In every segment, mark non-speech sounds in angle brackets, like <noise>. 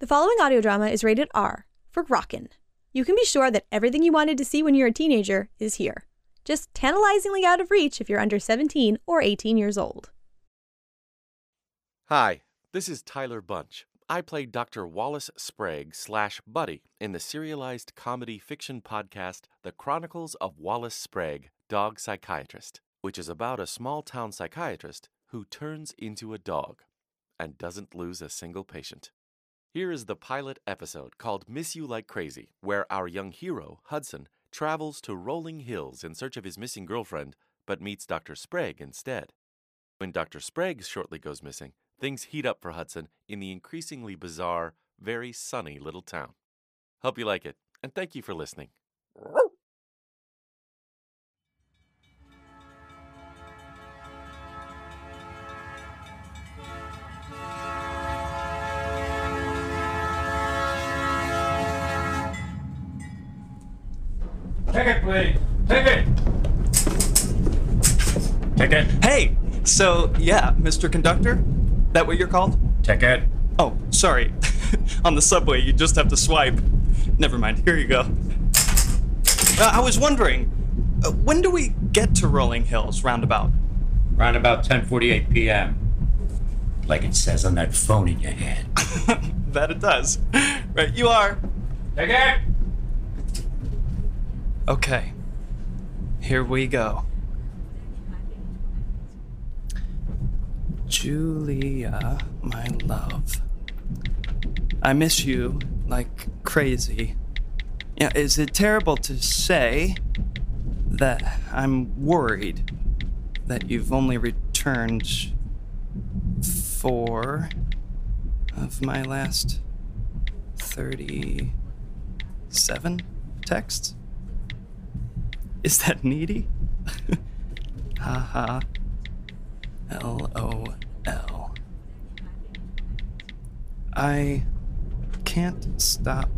The following audio drama is rated R for Rockin'. You can be sure that everything you wanted to see when you're a teenager is here. Just tantalizingly out of reach if you're under 17 or 18 years old. Hi, this is Tyler Bunch. I play Dr. Wallace Sprague slash Buddy in the serialized comedy fiction podcast The Chronicles of Wallace Sprague, Dog Psychiatrist, which is about a small town psychiatrist who turns into a dog and doesn't lose a single patient. Here is the pilot episode called Miss You Like Crazy, where our young hero, Hudson, travels to Rolling Hills in search of his missing girlfriend, but meets Dr. Sprague instead. When Dr. Sprague shortly goes missing, things heat up for Hudson in the increasingly bizarre, very sunny little town. Hope you like it, and thank you for listening. Ticket, please. Ticket. Ticket. Hey, so yeah, Mr. Conductor? That what you're called? Ticket. Oh, sorry. <laughs> On the subway, you just have to swipe. Never mind, here you go. Uh, I was wondering, uh, when do we get to Rolling Hills roundabout? Round about 10:48 p.m. Like it says on that phone in your hand. <laughs> that it does. Right, you are. Ticket. Okay. Here we go. Julia, my love. I miss you like crazy. Yeah, is it terrible to say that I'm worried that you've only returned four of my last 37 texts? Is that needy? <laughs> ha L O L. I can't stop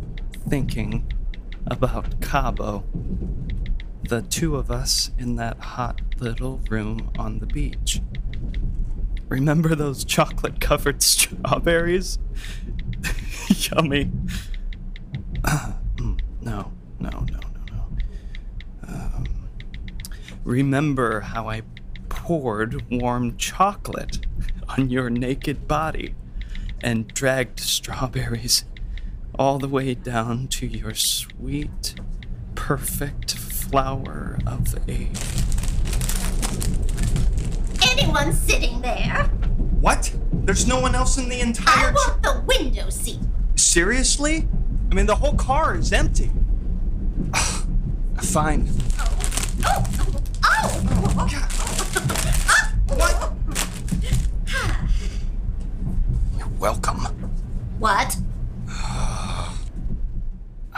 thinking about Cabo. The two of us in that hot little room on the beach. Remember those chocolate covered <laughs> strawberries? <laughs> Yummy. Mm, no, no, no, no, no. Um, remember how I poured warm chocolate on your naked body and dragged strawberries all the way down to your sweet, perfect flower of a. Anyone sitting there? What? There's no one else in the entire. I want the window seat. Seriously? I mean, the whole car is empty. <sighs> Fine. Oh, oh, oh, oh. What? You're welcome. What?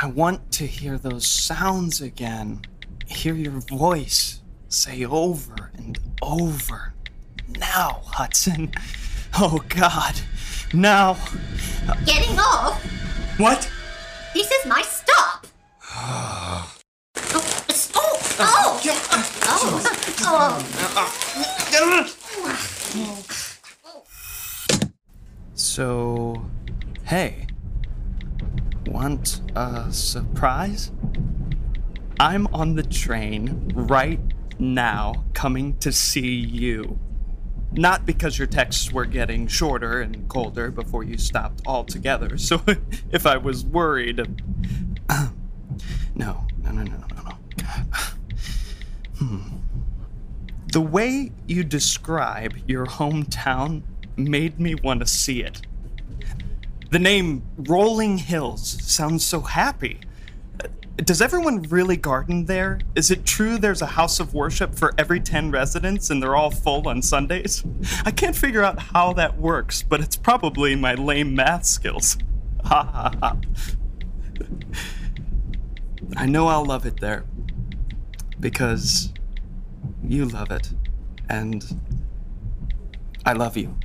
I want to hear those sounds again. Hear your voice say over and over. Now, Hudson. Oh, God. Now. Getting off? What? This is my stop. <sighs> oh, oh, oh, oh, oh. So, hey, want a surprise? I'm on the train right now coming to see you. Not because your texts were getting shorter and colder before you stopped altogether. <laughs> So if I was worried. <clears throat> no, no, no, no, no, no, no. Hmm. The way you describe your hometown made me want to see it. The name Rolling Hills sounds so happy. Does everyone really garden there? Is it true there's a house of worship for every 10 residents and they're all full on Sundays? I can't figure out how that works, but it's probably my lame math skills. Ha ha ha. I know I'll love it there. Because you love it. And I love you.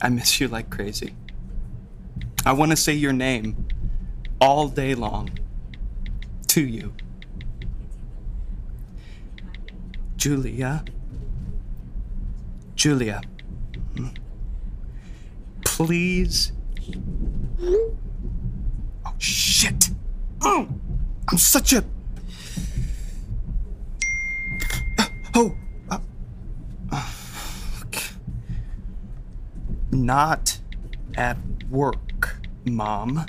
I miss you like crazy. I want to say your name all day long to you. Julia. Julia. Please Oh, shit. Oh, I'm such a. Oh. uh, uh. Not at work, Mom.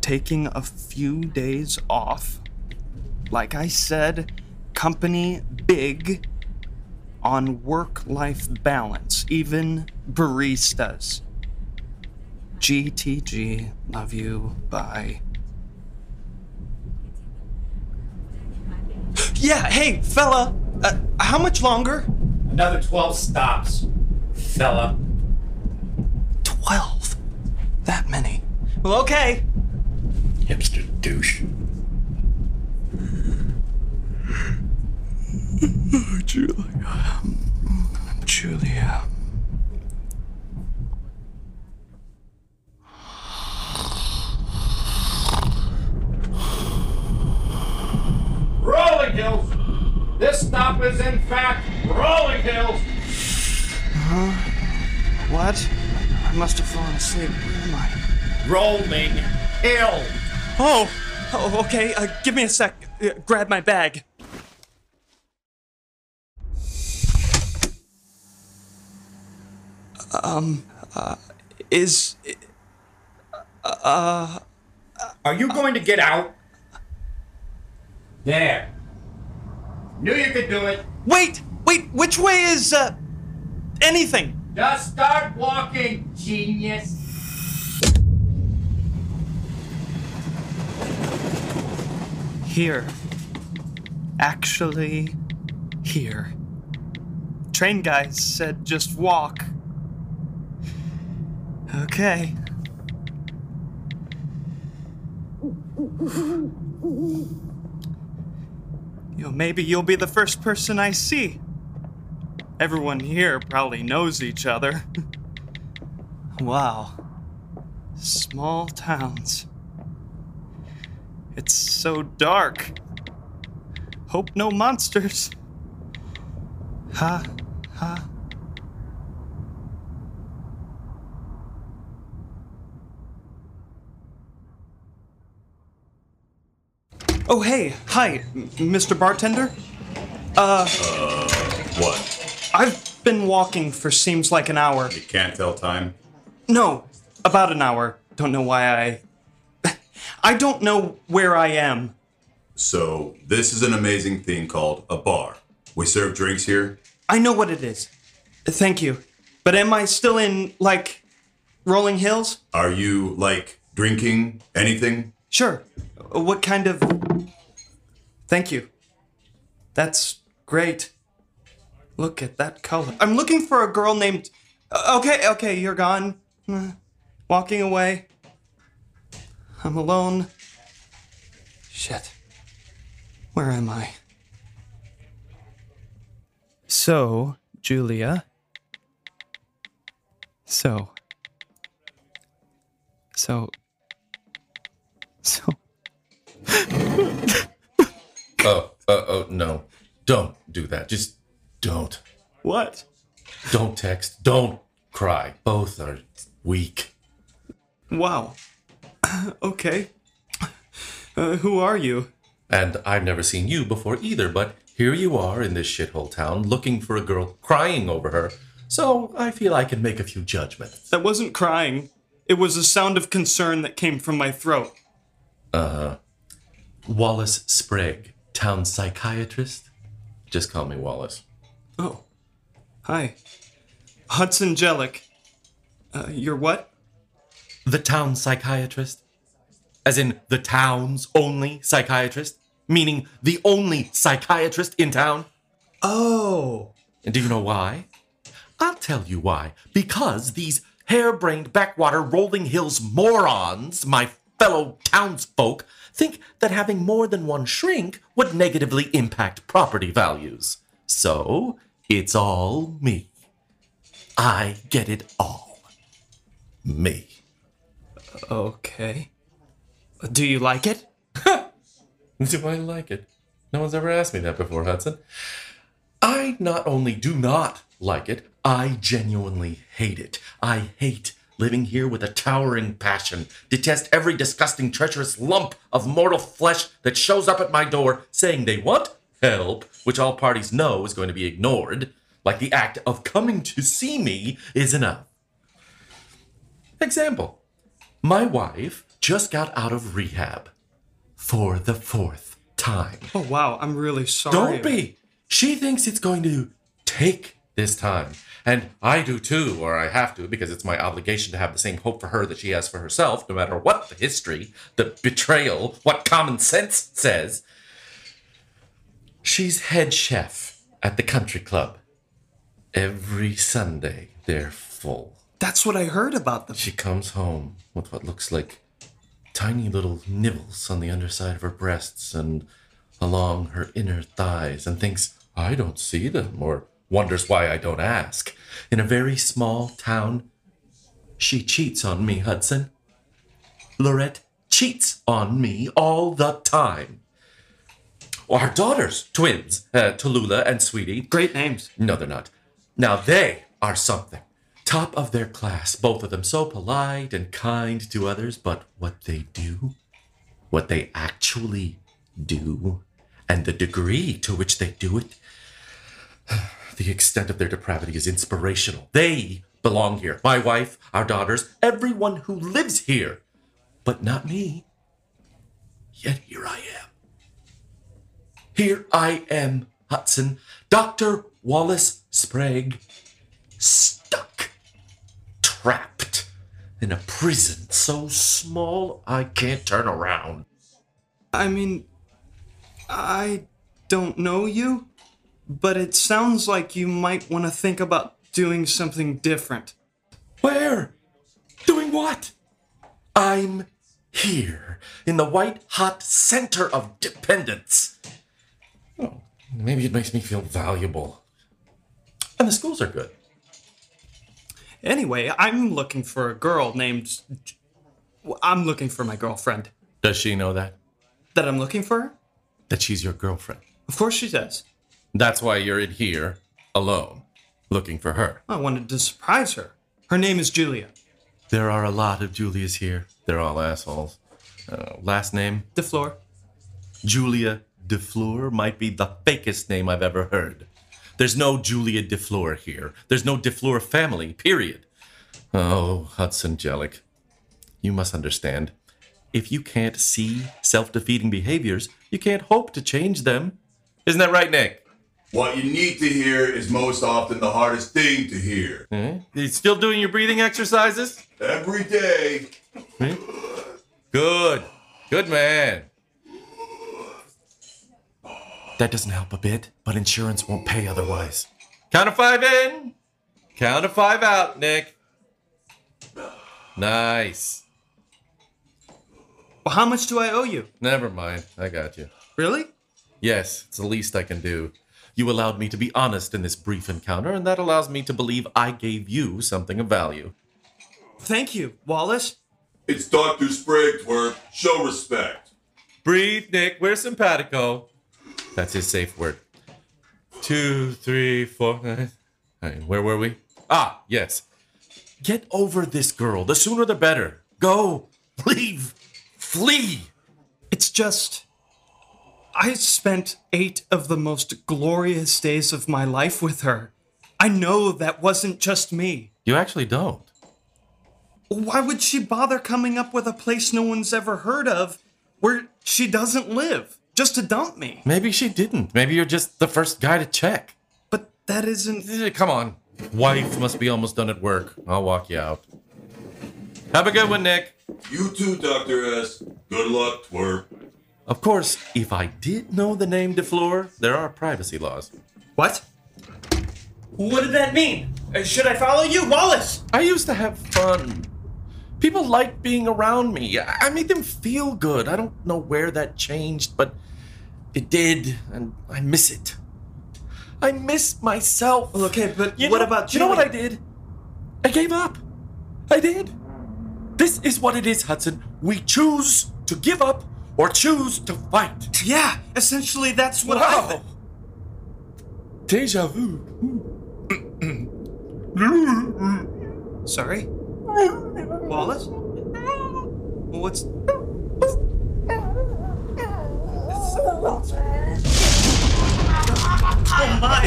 Taking a few days off. Like I said, company big on work life balance, even baristas. GTG, love you, bye. Yeah, hey, fella, uh, how much longer? Another 12 stops, fella. 12. That many. Well, okay. Hipster douche. <laughs> Julia. Julia. Rolling Hills! This stop is in fact Rolling Hills! What? I must have fallen asleep. Where am I? Rolling Hill! Oh! Oh, okay. Uh, give me a sec. Uh, grab my bag. Um, uh, is. Uh. Are you going to get out? There. Knew you could do it. Wait! Wait! Which way is, uh. anything? Just start walking, genius. Here. Actually, here. Train guys said just walk. Okay. You know, maybe you'll be the first person I see. Everyone here probably knows each other. <laughs> wow. Small towns. It's so dark. Hope no monsters. Ha, ha. Oh, hey, hi, Mr. Bartender. Uh. Uh, what? I've been walking for seems like an hour. You can't tell time? No, about an hour. Don't know why I. I don't know where I am. So, this is an amazing thing called a bar. We serve drinks here. I know what it is. Thank you. But am I still in, like, Rolling Hills? Are you, like, drinking anything? Sure. What kind of. Thank you. That's great. Look at that color. I'm looking for a girl named. Uh, Okay, okay, you're gone. <laughs> Walking away. I'm alone. Shit. Where am I? So, Julia. So. So. So. <laughs> Oh, uh, oh, no. Don't do that. Just don't. What? Don't text. Don't cry. Both are weak. Wow. <laughs> okay. Uh, who are you? And I've never seen you before either, but here you are in this shithole town looking for a girl crying over her. So I feel I can make a few judgments. That wasn't crying. It was a sound of concern that came from my throat. Uh, Wallace Sprague, town psychiatrist. Just call me Wallace. Oh. Hi. Hudson Jellick. Uh, you're what? The town psychiatrist? As in the town's only psychiatrist? Meaning the only psychiatrist in town? Oh. And do you know why? I'll tell you why. Because these harebrained backwater rolling hills morons, my fellow townsfolk, think that having more than one shrink would negatively impact property values. So, it's all me. I get it all. Me. Okay. Do you like it? <laughs> Do I like it? No one's ever asked me that before, Hudson. I not only do not like it, I genuinely hate it. I hate living here with a towering passion, detest every disgusting, treacherous lump of mortal flesh that shows up at my door saying they want help, which all parties know is going to be ignored, like the act of coming to see me is enough. Example My wife just got out of rehab for the fourth time. Oh wow, I'm really sorry. Don't be. She thinks it's going to take this time. And I do too, or I have to, because it's my obligation to have the same hope for her that she has for herself, no matter what the history, the betrayal, what common sense says. She's head chef at the country club. Every Sunday, they're full. That's what I heard about them. She comes home with what looks like tiny little nibbles on the underside of her breasts and along her inner thighs and thinks, I don't see them, or wonders why I don't ask. In a very small town, she cheats on me, Hudson. Lorette cheats on me all the time. Our daughters, twins, uh, Tallulah and Sweetie, Great names. no, they're not. Now they are something. Top of their class, both of them so polite and kind to others, but what they do, what they actually do, and the degree to which they do it, <sighs> the extent of their depravity is inspirational. They belong here. My wife, our daughters, everyone who lives here, but not me. Yet here I am. Here I am, Hudson, Dr. Wallace Sprague, stuck, trapped in a prison so small I can't turn around. I mean, I don't know you, but it sounds like you might want to think about doing something different. Where? Doing what? I'm here in the white hot center of dependence. Oh, maybe it makes me feel valuable. And the schools are good. Anyway, I'm looking for a girl named. I'm looking for my girlfriend. Does she know that? That I'm looking for? her? That she's your girlfriend. Of course she does. That's why you're in here alone, looking for her. I wanted to surprise her. Her name is Julia. There are a lot of Julias here. They're all assholes. Uh, last name? DeFleur. Julia DeFleur might be the fakest name I've ever heard. There's no Julia DeFleur here. There's no DeFleur family, period. Oh, Hudson Jellick. You must understand. If you can't see self defeating behaviors, you can't hope to change them. Isn't that right, Nick? What you need to hear is most often the hardest thing to hear. Hmm? You still doing your breathing exercises? Every day. Good. Good man. That doesn't help a bit, but insurance won't pay otherwise. Count of five in. Count of five out, Nick. Nice. Well, how much do I owe you? Never mind. I got you. Really? Yes, it's the least I can do. You allowed me to be honest in this brief encounter, and that allows me to believe I gave you something of value. Thank you, Wallace. It's Dr. Sprague's work. Show respect. Breathe, Nick. We're simpatico. That's his safe word. Two, three, four. right, where were we? Ah, yes. Get over this girl. The sooner the better. Go. Leave. Flee. It's just. I spent eight of the most glorious days of my life with her. I know that wasn't just me. You actually don't. Why would she bother coming up with a place no one's ever heard of where she doesn't live just to dump me? Maybe she didn't. Maybe you're just the first guy to check. But that isn't. Eh, Come on. Wife must be almost done at work. I'll walk you out. Have a good one, Nick. You too, Dr. S. Good luck, twerp. Of course, if I did know the name DeFleur, there are privacy laws. What? What did that mean? Uh, Should I follow you, Wallace? I used to have fun. People like being around me. I made them feel good. I don't know where that changed, but it did, and I miss it. I miss myself. Well, okay, but You what know- about you You know what I did? I gave up. I did. This is what it is, Hudson. We choose to give up or choose to fight. Yeah, essentially that's what I. Wow. Deja vu. Sorry. Wallace? What's. oh my!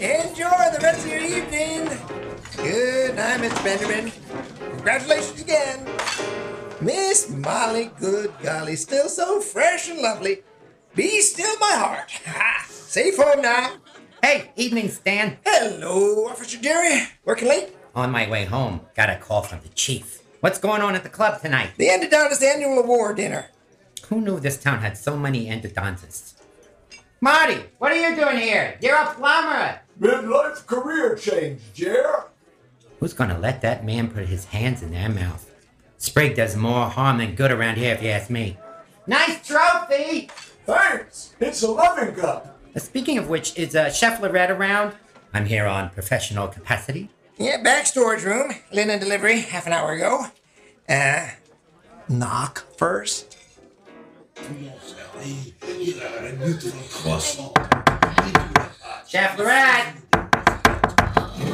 Enjoy the rest of your evening. Good night, Mr. Benjamin. Congratulations again. Miss Molly, good golly, still so fresh and lovely. Be still my heart. <laughs> Ha! Safe home now. Hey, evening, Stan. Hello, Officer Jerry. Working late? On my way home, got a call from the chief. What's going on at the club tonight? The Endodontis Annual Award Dinner. Who knew this town had so many endodontists? Marty, what are you doing here? You're a plumber. Midlife career change, Jer. Who's gonna let that man put his hands in their mouth? Sprague does more harm than good around here, if you ask me. Nice trophy! Thanks. It's a loving cup. Uh, Speaking of which, is uh, Chef Lorette around? I'm here on professional capacity. Yeah, back storage room. Linen delivery half an hour ago. Uh, knock first. Chef Lorette!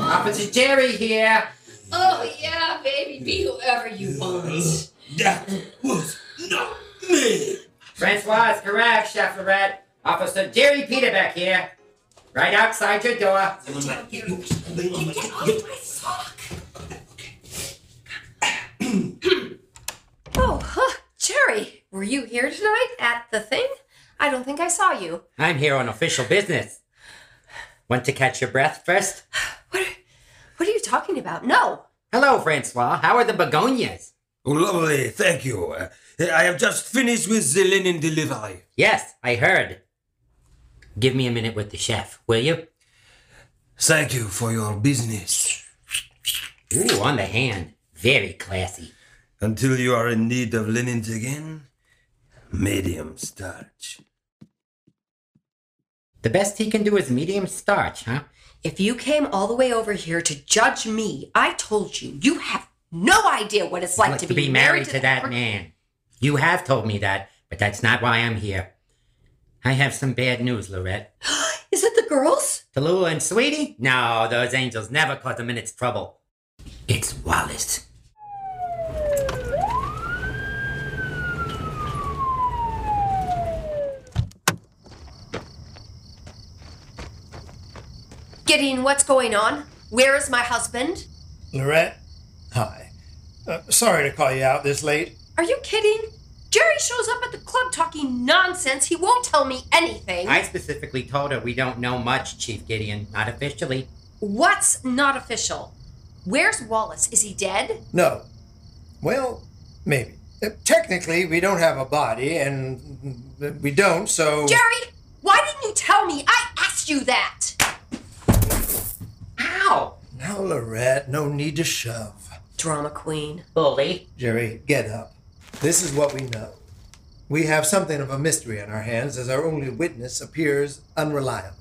Officer Jerry here. Oh, yeah, baby, be whoever you want. That was not me. Francois is correct, Chef Lorette. Officer Jerry Peterbeck here. Right outside your door. Get my sock. Oh, huh. Jerry, were you here tonight at the thing? I don't think I saw you. I'm here on official business. Want to catch your breath first? What are, what are you talking about? No. Hello, Francois. How are the begonias? Oh, lovely. Thank you. Uh, I have just finished with the linen delivery. Yes, I heard. Give me a minute with the chef, will you? Thank you for your business. Ooh, on the hand. Very classy. Until you are in need of linens again, medium starch. The best he can do is medium starch, huh? If you came all the way over here to judge me, I told you, you have no idea what it's like, Like to, be, married to that per- man. You have told me that, but that's not why I'm here. I have some bad news, Lorette. <gasps> Is it the girls? Tallulah and Sweetie? No, those angels never cause a minute's trouble. It's Wallace. Gideon, what's going on? Where is my husband? Lorette, hi. Uh, sorry to call you out this late. Are you kidding? Jerry shows up at the club talking nonsense. He won't tell me anything. I specifically told her we don't know much, Chief Gideon. Not officially. What's not official? Where's Wallace? Is he dead? No. Well, maybe. Uh, technically, we don't have a body, and we don't, so. Jerry, why didn't you tell me? I asked you that. Ow! Now, Lorette, no need to shove. Drama queen. Bully. Jerry, get up. This is what we know. We have something of a mystery on our hands as our only witness appears unreliable.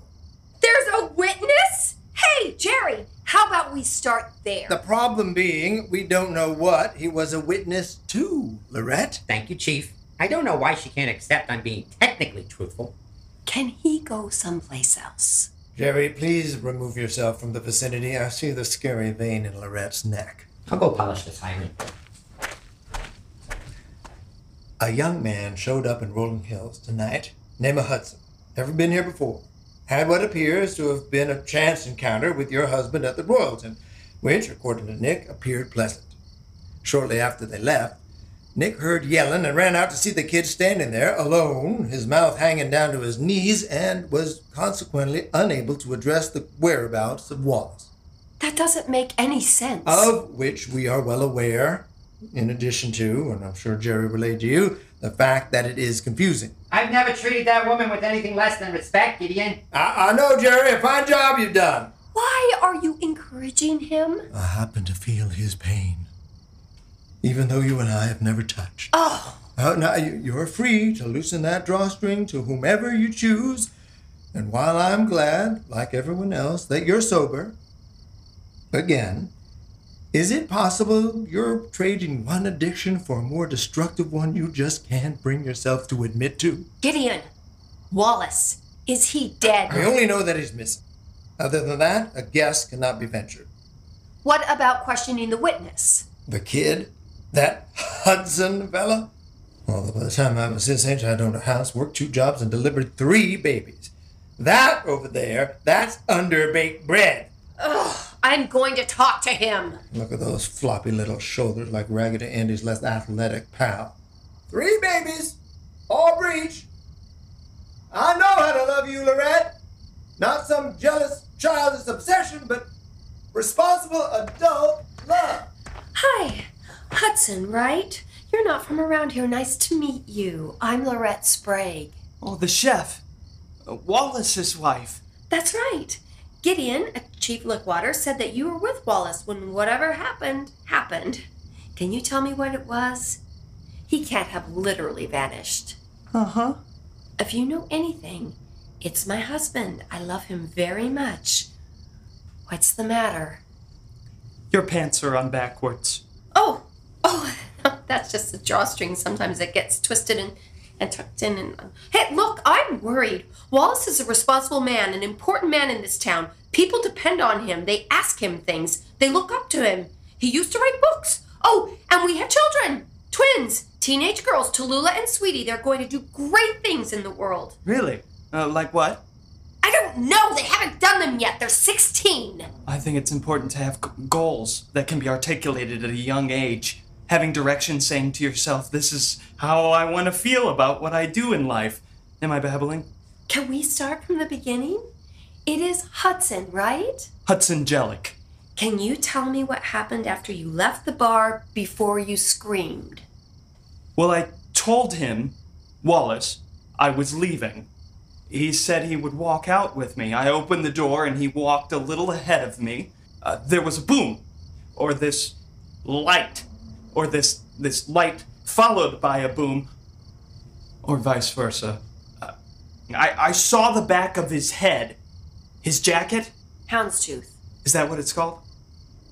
There's a witness? Hey, Jerry, how about we start there? The problem being, we don't know what he was a witness to, Lorette. Thank you, Chief. I don't know why she can't accept I'm being technically truthful. Can he go someplace else? Jerry, please remove yourself from the vicinity. I see the scary vein in Lorette's neck. I'll go polish this iron. A young man showed up in Rolling Hills tonight, name of Hudson. Never been here before. Had what appears to have been a chance encounter with your husband at the Royalton, which, according to Nick, appeared pleasant. Shortly after they left, Nick heard yelling and ran out to see the kid standing there, alone, his mouth hanging down to his knees, and was consequently unable to address the whereabouts of Wallace, That doesn't make any sense. of which we are well aware, in addition to, and I'm sure Jerry relayed to you, the fact that it is confusing. I've never treated that woman with anything less than respect, Gideon. I, I know, Jerry, a fine job you've done. Why are you encouraging him? I happen to feel his pain, even though you and I have never touched. Oh, now, you- you're free to loosen that drawstring to whomever you choose. And while I'm glad, like everyone else, that you're sober, again, Is it possible you're trading one addiction for a more destructive one you just can't bring yourself to admit to? Gideon, Wallace, is he dead? I only know that he's missing. Other than that, a guess cannot be ventured. What about questioning the witness? The kid? That Hudson fella? Although by the time I was his age, I'd owned a house, worked two jobs, and delivered three babies. That over there, that's underbaked bread. Ugh, I'm going to talk to him. Look at those floppy little shoulders like Raggedy Andy's less athletic pal. Three babies, all breech. I know how to love you, Lorette. Not some jealous, childish obsession, but responsible adult love. Hi, Right? You're not from around here. Nice to meet you. I'm Lorette Sprague. Oh, the chef. Uh, Wallace's wife. That's right. Gideon, Chief Lickwater, said that you were with Wallace when whatever happened, happened. Can you tell me what it was? He can't have literally vanished. Uh huh. If you know anything, it's my husband. I love him very much. What's the matter? Your pants are on backwards. Oh, oh, <laughs> that's just the drawstring. Sometimes it gets twisted and, and tucked in. And hey, look, I'm worried. Wallace is a responsible man, an important man in this town. People depend on him. They ask him things. They look up to him. He used to write books. Oh, and we have children, twins, teenage girls, Tallulah and Sweetie. They're going to do great things in the world. Really? Uh, like what? I don't know. They haven't done them yet. They're 16. I think it's important to have g- goals that can be articulated at a young age. Having direction saying to yourself, this is how I want to feel about what I do in life. Am I babbling? Can we start from the beginning? It is Hudson, right? Hudson Jellick. Can you tell me what happened after you left the bar before you screamed? Well, I told him, Wallace, I was leaving. He said he would walk out with me. I opened the door and he walked a little ahead of me. Uh, there was a boom, or this light, or this this light followed by a boom, or vice versa. Uh, I, I saw the back of his head. His jacket? Houndstooth. Is that what it's called?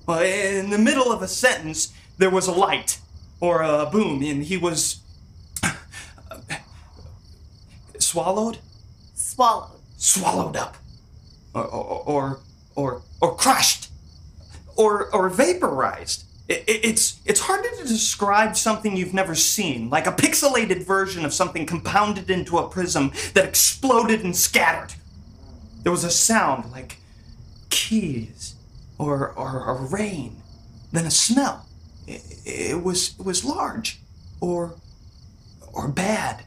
Well, in the middle of a sentence, there was a light, or a boom, and he was. swallowed? Swallowed. Swallowed up. Or, or, or, or, or crushed. Or, or vaporized. It, it- it's, it's harder to describe something you've never seen, like a pixelated version of something compounded into a prism that exploded and scattered. There was a sound like keys or, or, rain, then a smell. It, it was it was large, or or bad.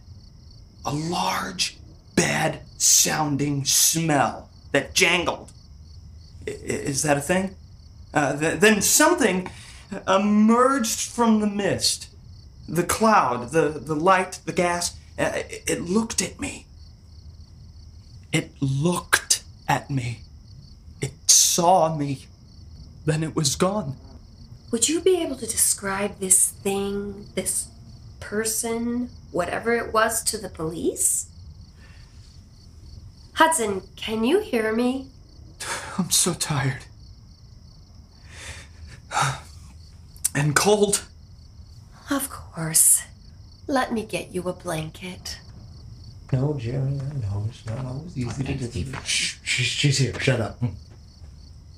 A large, bad sounding smell that jangled. I- Is that a thing? Uh, th- then something emerged from the mist, the cloud, the the light, the gas. Uh, it, it looked at me. It looked at me. It saw me. Then it was gone. Would you be able to describe this thing, this person, whatever it was, to the police? Hudson, can you hear me? I'm so tired. And cold. Of course. Let me get you a blanket. No, Jerry, I know it's not always easy to do. Shh, she's, she's here. Shut up.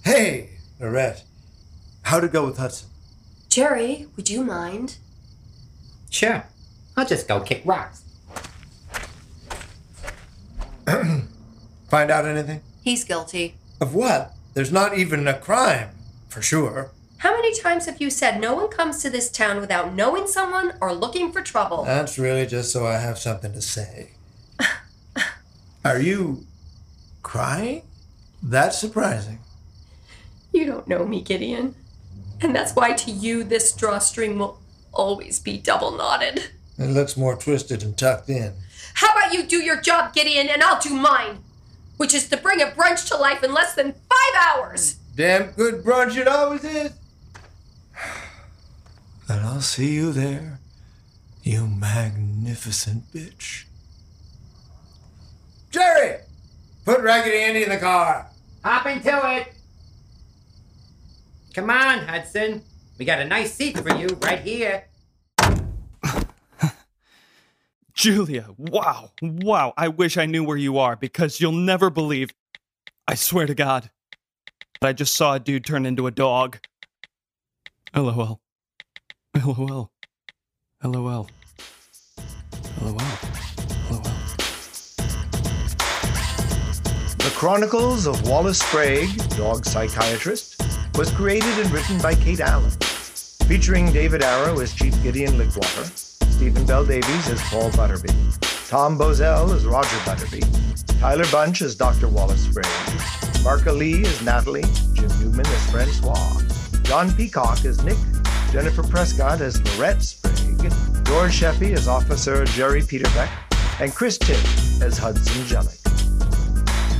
Hey, Lorette. How'd it go with Hudson? Jerry, would you mind? Sure. I'll just go kick rocks. <clears throat> Find out anything? He's guilty. Of what? There's not even a crime, for sure. How many times have you said no one comes to this town without knowing someone or looking for trouble? That's really just so I have something to say. Are you crying? That's surprising. You don't know me, Gideon. And that's why to you this drawstring will always be double knotted. It looks more twisted and tucked in. How about you do your job, Gideon, and I'll do mine? Which is to bring a brunch to life in less than five hours. Damn good brunch it always is. And I'll see you there, you magnificent bitch. Jerry! Put Raggedy Andy in the car. Hop into it. Come on, Hudson. We got a nice seat for you right here. <laughs> Julia, wow, wow. I wish I knew where you are because you'll never believe. I swear to God. But I just saw a dude turn into a dog. LOL. LOL. LOL. LOL. LOL. The Chronicles of Wallace Sprague, Dog Psychiatrist, was created and written by Kate Allen, featuring David Arrow as Chief Gideon Lickwater, Stephen Bell Davies as Paul Butterby, Tom Bozell as Roger Butterby, Tyler Bunch as Dr. Wallace Sprague, Marka Lee as Natalie, Jim Newman as Francois, John Peacock as Nick, Jennifer Prescott as Lorette Sprague, George Sheffy as Officer Jerry Peterbeck, and Chris Timm as Hudson Jellick.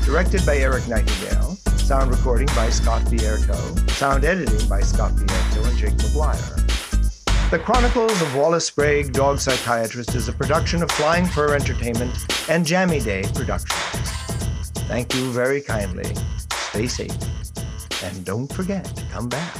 Directed by Eric Nightingale, sound recording by Scott Vierto, sound editing by Scott Vierto and Jake McGuire. The Chronicles of Wallace Sprague, Dog Psychiatrist is a production of Flying Fur Entertainment and Jammy Day Productions. Thank you very kindly. Stay safe. And don't forget to come back.